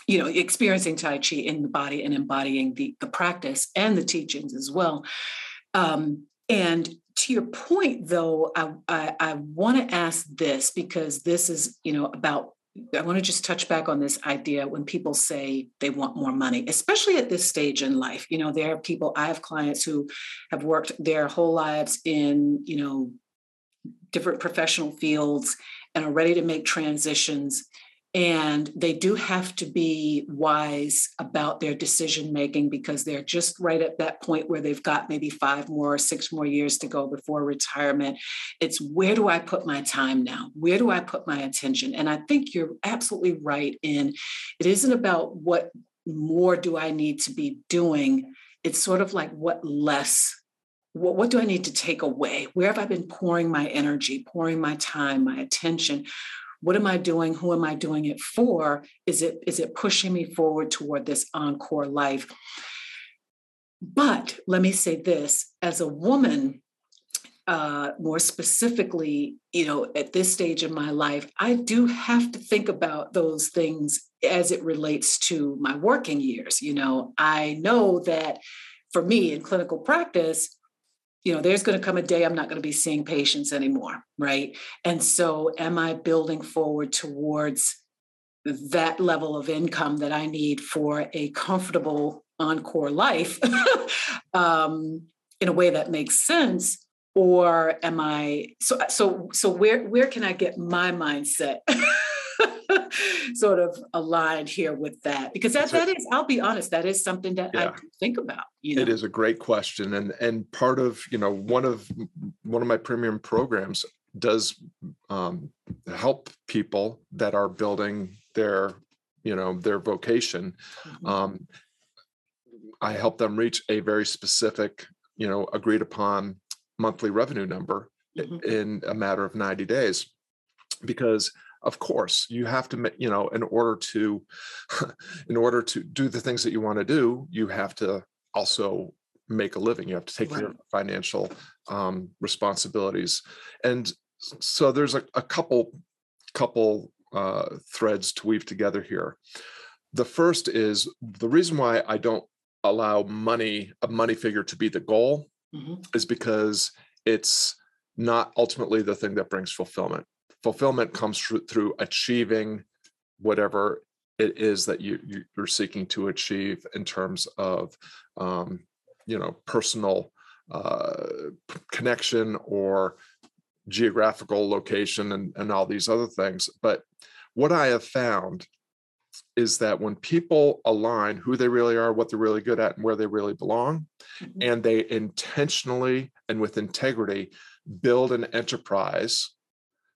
you know experiencing tai chi in the body and embodying the, the practice and the teachings as well um, and to your point, though, I, I, I want to ask this because this is, you know, about. I want to just touch back on this idea when people say they want more money, especially at this stage in life. You know, there are people. I have clients who have worked their whole lives in, you know, different professional fields and are ready to make transitions and they do have to be wise about their decision making because they're just right at that point where they've got maybe five more or six more years to go before retirement. It's where do i put my time now? Where do i put my attention? And i think you're absolutely right in it isn't about what more do i need to be doing. It's sort of like what less what, what do i need to take away? Where have i been pouring my energy pouring my time my attention what am i doing? Who am i doing it for? Is it is it pushing me forward toward this encore life? But let me say this as a woman uh, more specifically, you know, at this stage in my life, I do have to think about those things as it relates to my working years. You know, I know that for me in clinical practice, you know, there's going to come a day I'm not going to be seeing patients anymore, right? And so, am I building forward towards that level of income that I need for a comfortable encore life um, in a way that makes sense? Or am I so so so where where can I get my mindset sort of aligned here with that because that, that is i'll be honest that is something that yeah. i think about you know? it is a great question and and part of you know one of one of my premium programs does um, help people that are building their you know their vocation mm-hmm. um, i help them reach a very specific you know agreed upon monthly revenue number mm-hmm. in a matter of 90 days because of course you have to you know in order to in order to do the things that you want to do you have to also make a living you have to take right. your financial um, responsibilities and so there's a, a couple couple uh, threads to weave together here. The first is the reason why I don't allow money, a money figure to be the goal Mhm. is because it's not ultimately the thing that brings fulfillment. Fulfillment comes through, through achieving whatever it is that you, you- you're seeking to achieve in terms of, um, you know, personal uh, connection or geographical location and, and all these other things. But what I have found is that when people align who they really are, what they're really good at, and where they really belong, Mhm. and they intentionally and with integrity build an enterprise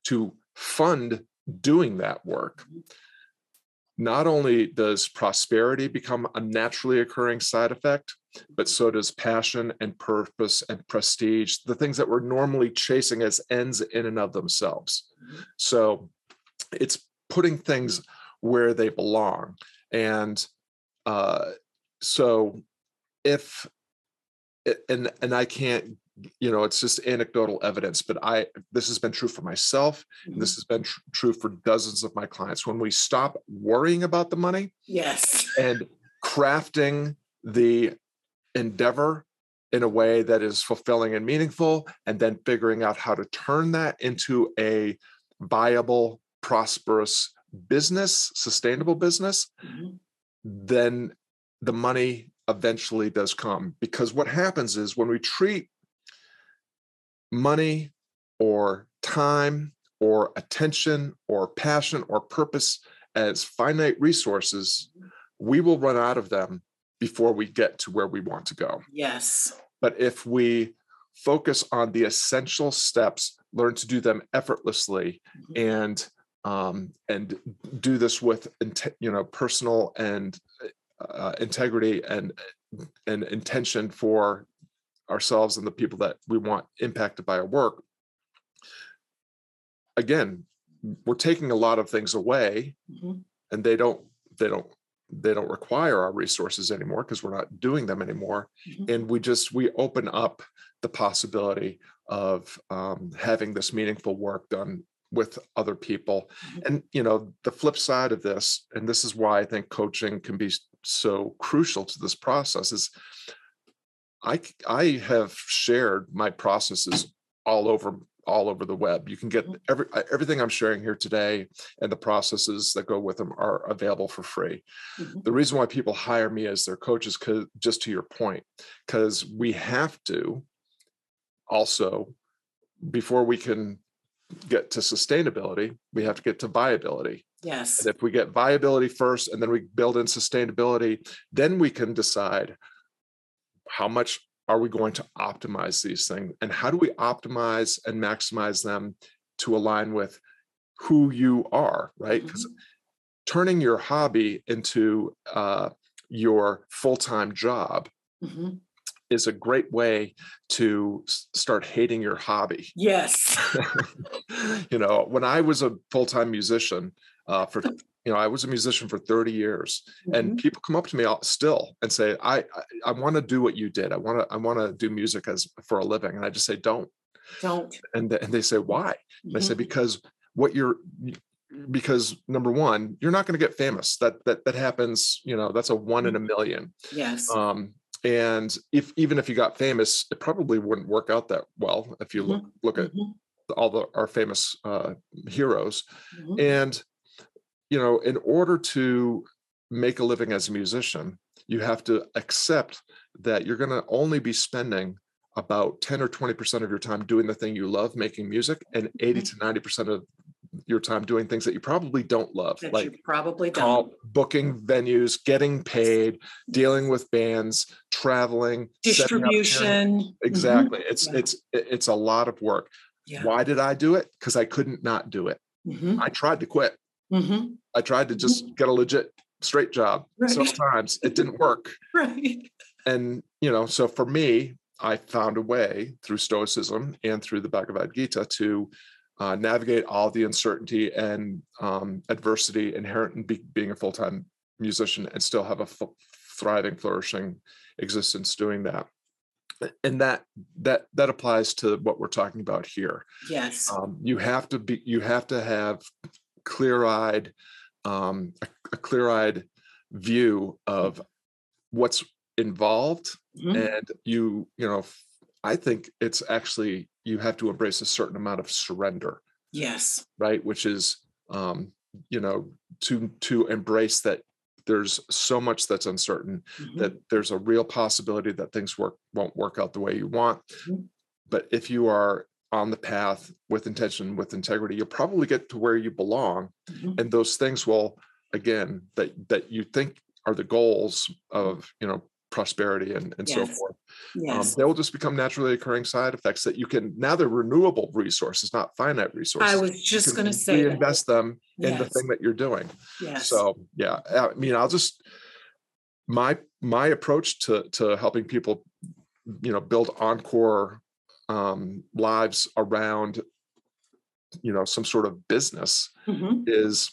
to fund doing that work. Not only does prosperity become a naturally occurring side effect, but so does passion and purpose and prestige, the things that we're normally chasing as ends in and of themselves. So it's putting things where they belong. And uh, so if and and I can't, you know, it's just anecdotal evidence, but I this has been true for myself. and This has been tr- true for dozens of my clients. When we stop worrying about the money Yes. and crafting the endeavor in a way that is fulfilling and meaningful, and then figuring out how to turn that into a viable, prosperous business, sustainable business, Mhm. then the money eventually does come. Because what happens is when we treat money or time or attention or passion or purpose as finite resources, we will run out of them before we get to where we want to go. Yes. But if we focus on the essential steps, learn to do them effortlessly, Mhm. and um, and do this with you know personal and uh, integrity and and intention for ourselves and the people that we want impacted by our work. Again, we're taking a lot of things away, Mhm. and they don't they don't they don't require our resources anymore because we're not doing them anymore Mhm. and we just we open up the possibility of um, having this meaningful work done with other people Mhm. and you know the flip side of this and this is why i think coaching can be so crucial to this process is i i have shared my processes all over all over the web you can get Mhm. every uh, everything i'm sharing here today and the processes that go with them are available for free Mhm. the reason why people hire me as their coach is because just to your point because we have to also before we can get to sustainability we have to get to viability Yes. and if we get viability first and then we build in sustainability then we can decide how much are we going to optimize these things and how do we optimize and maximize them to align with who you are right because turning your hobby into uh, your full-time job Mhm. is a great way to start hating your hobby Yes. you know when i was a full-time musician uh, for you know i was a musician for 30 years and Mhm. people come up to me still and say i i, I want to do what you did. I want to i want to do music as for a living. And i just say don't. Don't. and, and they say why? And I say because what you're because number one you're not going to get famous. That that that happens you know that's a one in a million. Yes. um and if even if you got famous it probably wouldn't work out that well if you look look at Mhm. all the our famous uh heroes. Mhm. and you know in order to make a living as a musician you have to accept that you're going to only be spending about 10 or 20% of your time doing the thing you love making music and 80 to 90% of your time doing things that you probably don't love That like you probably don't. call booking venues getting paid dealing with bands traveling setting up hearing- Distribution. Mhm. exactly it's Yeah. it's it's a lot of work Yeah. why did i do it because i couldn't not do it Mhm. i tried to quit Mhm. i tried to just get a legit straight job several Right. times it didn't work Right. and you know so for me i found a way through stoicism and through the bhagavad gita to uh, navigate all the uncertainty and um, adversity inherent in be- being a full-time musician and still have a thriving flourishing existence doing that and that that that applies to what we're talking about here Yes. um, you have to be you have to have clear-eyed, um, a, a clear-eyed view of what's involved, Mhm. and you, you know i think it's actually you have to embrace a certain amount of surrender, Yes. right? Which is, um, you know, to to embrace that there's so much that's uncertain Mhm. that there's a real possibility that things work won't work out the way you want. Mhm. But if you are on the path with intention, with integrity, you'll probably get to where you belong. Mhm. And those things will, again, that that you think are the goals of you know prosperity and, and so Yes. forth. Um, they will just become naturally occurring side effects that you can now they're renewable resources, not finite resources. I was just going to say invest reinvest them in the thing that you're doing. Yes. So yeah, I mean, I'll just my my approach to to helping people, you know, build encore um, lives around, you know, some sort of business Mhm. is,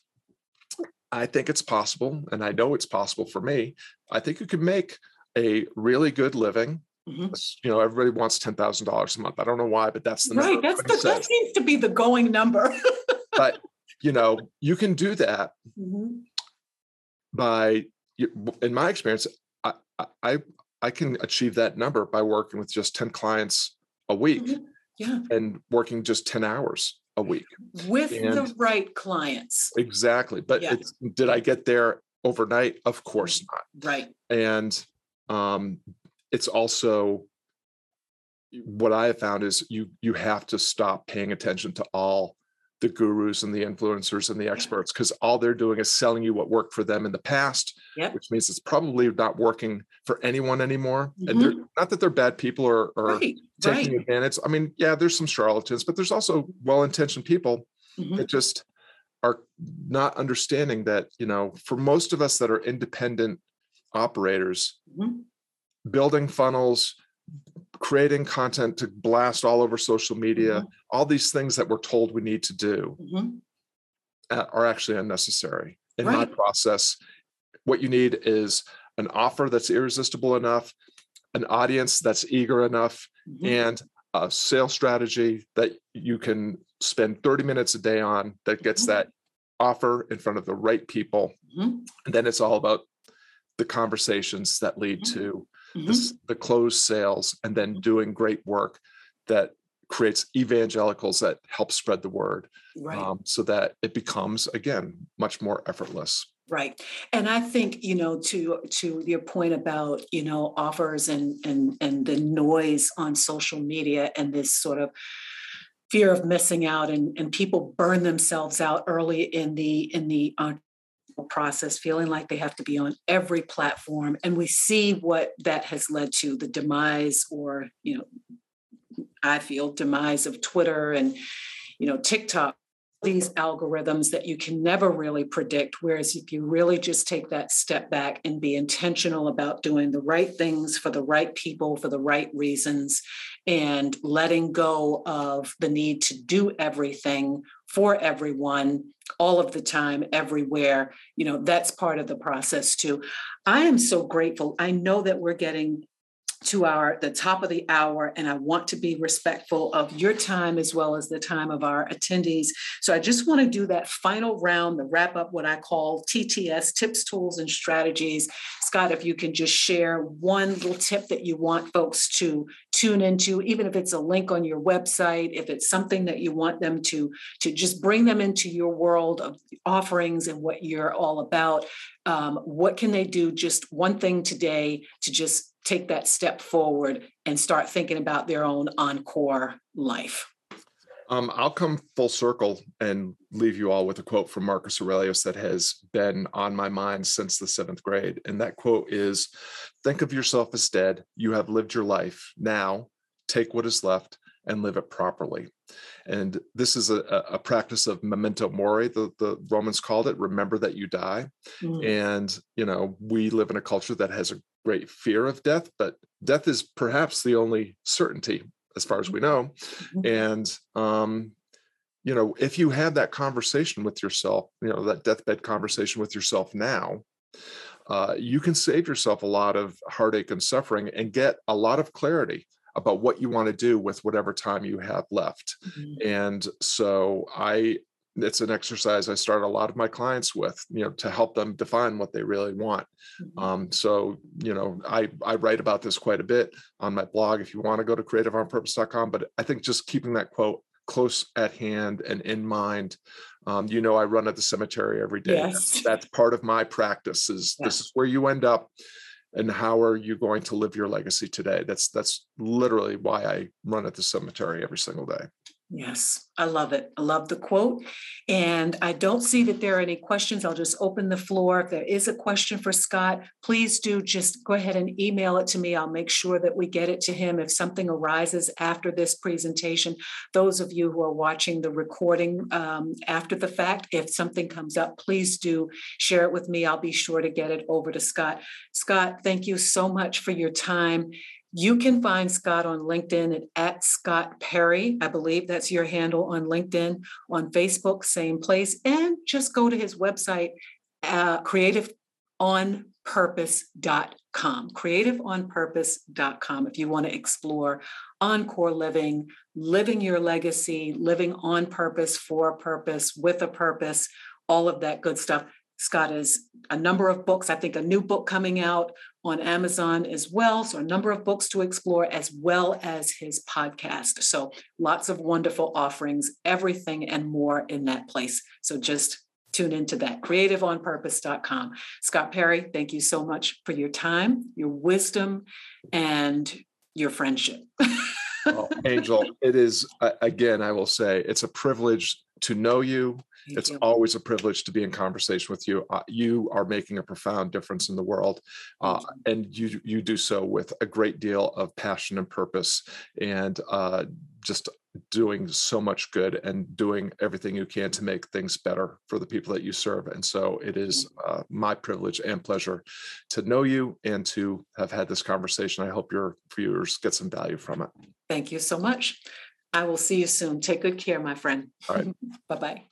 I think it's possible, and I know it's possible for me. I think you can make a really good living. Mhm. You know, everybody wants ten thousand dollars a month. I don't know why, but that's the Right. number That's the, that seems to be the going number. But you know, you can do that Mhm. by in my experience I- I i can achieve that number by working with just 10 clients a week Mhm. Yeah. and working just 10 hours a week With the right clients. exactly but Yeah. it's, did i get there overnight of course not Right. and um it's also what i have found is you you have to stop paying attention to all the gurus and the influencers and the experts because all they're doing is selling you what worked for them in the past Yep. which means it's probably not working for anyone anymore and they're not that they're bad people or, or Right. taking Right. advantage i mean yeah there's some charlatans but there's also well-intentioned people Mhm. that just are not understanding that you know for most of us that are independent operators Mhm. building funnels creating content to blast all over social media Mhm. all these things that we're told we need to do Mhm. uh, are actually unnecessary in my process what you need is an offer that's irresistible enough an audience that's eager enough Mhm. and a sales strategy that you can spend 30 minutes a day on that gets Mhm. that offer in front of the right people Mhm. and then it's all about the conversations that lead Mhm. to Mhm. the, the closed sales and then Mhm. doing great work that creates evangelicals that help spread the word Right. um, so that it becomes again much more effortless Right. And I think, you know, to to your point about, you know, offers and and and the noise on social media and this sort of fear of missing out and, and people burn themselves out early in the in the process, feeling like they have to be on every platform. And we see what that has led to the demise or, you know, I feel demise of Twitter and, you know, TikTok these algorithms that you can never really predict. Whereas if you really just take that step back and be intentional about doing the right things for the right people for the right reasons and letting go of the need to do everything for everyone all of the time everywhere you know that's part of the process too i am so grateful i know that we're getting to our the top of the hour and i want to be respectful of your time as well as the time of our attendees. So i just want to do that final round the wrap up what i call tts tips tools and strategies. Scott if you can just share one little tip that you want folks to tune into even if it's a link on your website if it's something that you want them to to just bring them into your world of offerings and what you're all about um, what can they do? Just one thing today to just take that step forward and start thinking about their own encore life. Um, i'll come full circle and leave you all with a quote from marcus aurelius that has been on my mind since the seventh grade. And that quote is think of yourself as dead. You have lived your life. Now take what is left and live it properly. And this is a, a practice of memento mori the, the romans called it remember that you die. Mm, and you know we live in a culture that has a great fear of death but death is perhaps the only certainty as far as we know Mhm. and um you know if you have that conversation with yourself you know that deathbed conversation with yourself now uh, you can save yourself a lot of heartache and suffering and get a lot of clarity about what you want to do with whatever time you have left Mhm. and so i it's an exercise I start a lot of my clients with, you know, to help them define what they really want. Mhm. Um, so, you know, I, I write about this quite a bit on my blog if you want to go to creativeonpurpose.com. But I think just keeping that quote close at hand and in mind. Um, you know, I run at the cemetery every day. That's- Yes. That's part of my practice is this is where you end up and how are you going to live your legacy today? That's that's literally why I run at the cemetery every single day. Yes, I love it. I love the quote. And I don't see that there are any questions. I'll just open the floor. If there is a question for Scott, please do just go ahead and email it to me. I'll make sure that we get it to him. If something arises after this presentation, those of you who are watching the recording um, after the fact, if something comes up, please do share it with me. I'll be sure to get it over to Scott. Scott, thank you so much for your time. You can find Scott on LinkedIn at, at Scott Perry. I believe that's your handle on LinkedIn. On Facebook, same place. And just go to his website, uh, creativeonpurpose.com. Creativeonpurpose.com if you want to explore encore living, living your legacy, living on purpose, for a purpose, with a purpose, all of that good stuff. Scott has a number of books, I think a new book coming out on Amazon as well. So, a number of books to explore, as well as his podcast. So, lots of wonderful offerings, everything and more in that place. So, just tune into that creativeonpurpose.com. Scott Perry, thank you so much for your time, your wisdom, and your friendship. Angel, it is again, I will say, it's a privilege to know you. Thank It's you. always a privilege to be in conversation with you. Uh, you are making a profound difference in the world, uh, Thank and you you do so with a great deal of passion and purpose, and uh, just doing so much good and doing everything you can to make things better for the people that you serve. And so it is uh, my privilege and pleasure to know you and to have had this conversation. I hope your viewers get some value from it. Thank you so much. I will see you soon. Take good care, my friend. All right. bye bye.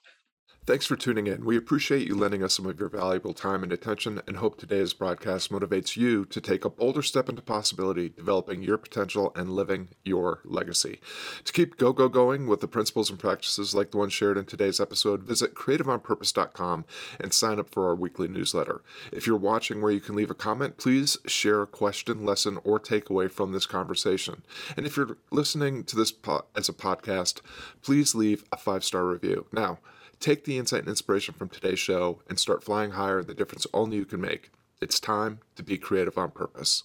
Thanks for tuning in. We appreciate you lending us some of your valuable time and attention and hope today's broadcast motivates you to take a bolder step into possibility, developing your potential and living your legacy. To keep go go going with the principles and practices like the one shared in today's episode, visit creativeonpurpose.com and sign up for our weekly newsletter. If you're watching where you can leave a comment, please share a question, lesson, or takeaway from this conversation. And if you're listening to this po- as a podcast, please leave a five star review. Now, Take the insight and inspiration from today's show and start flying higher the difference only you can make. It's time to be creative on purpose.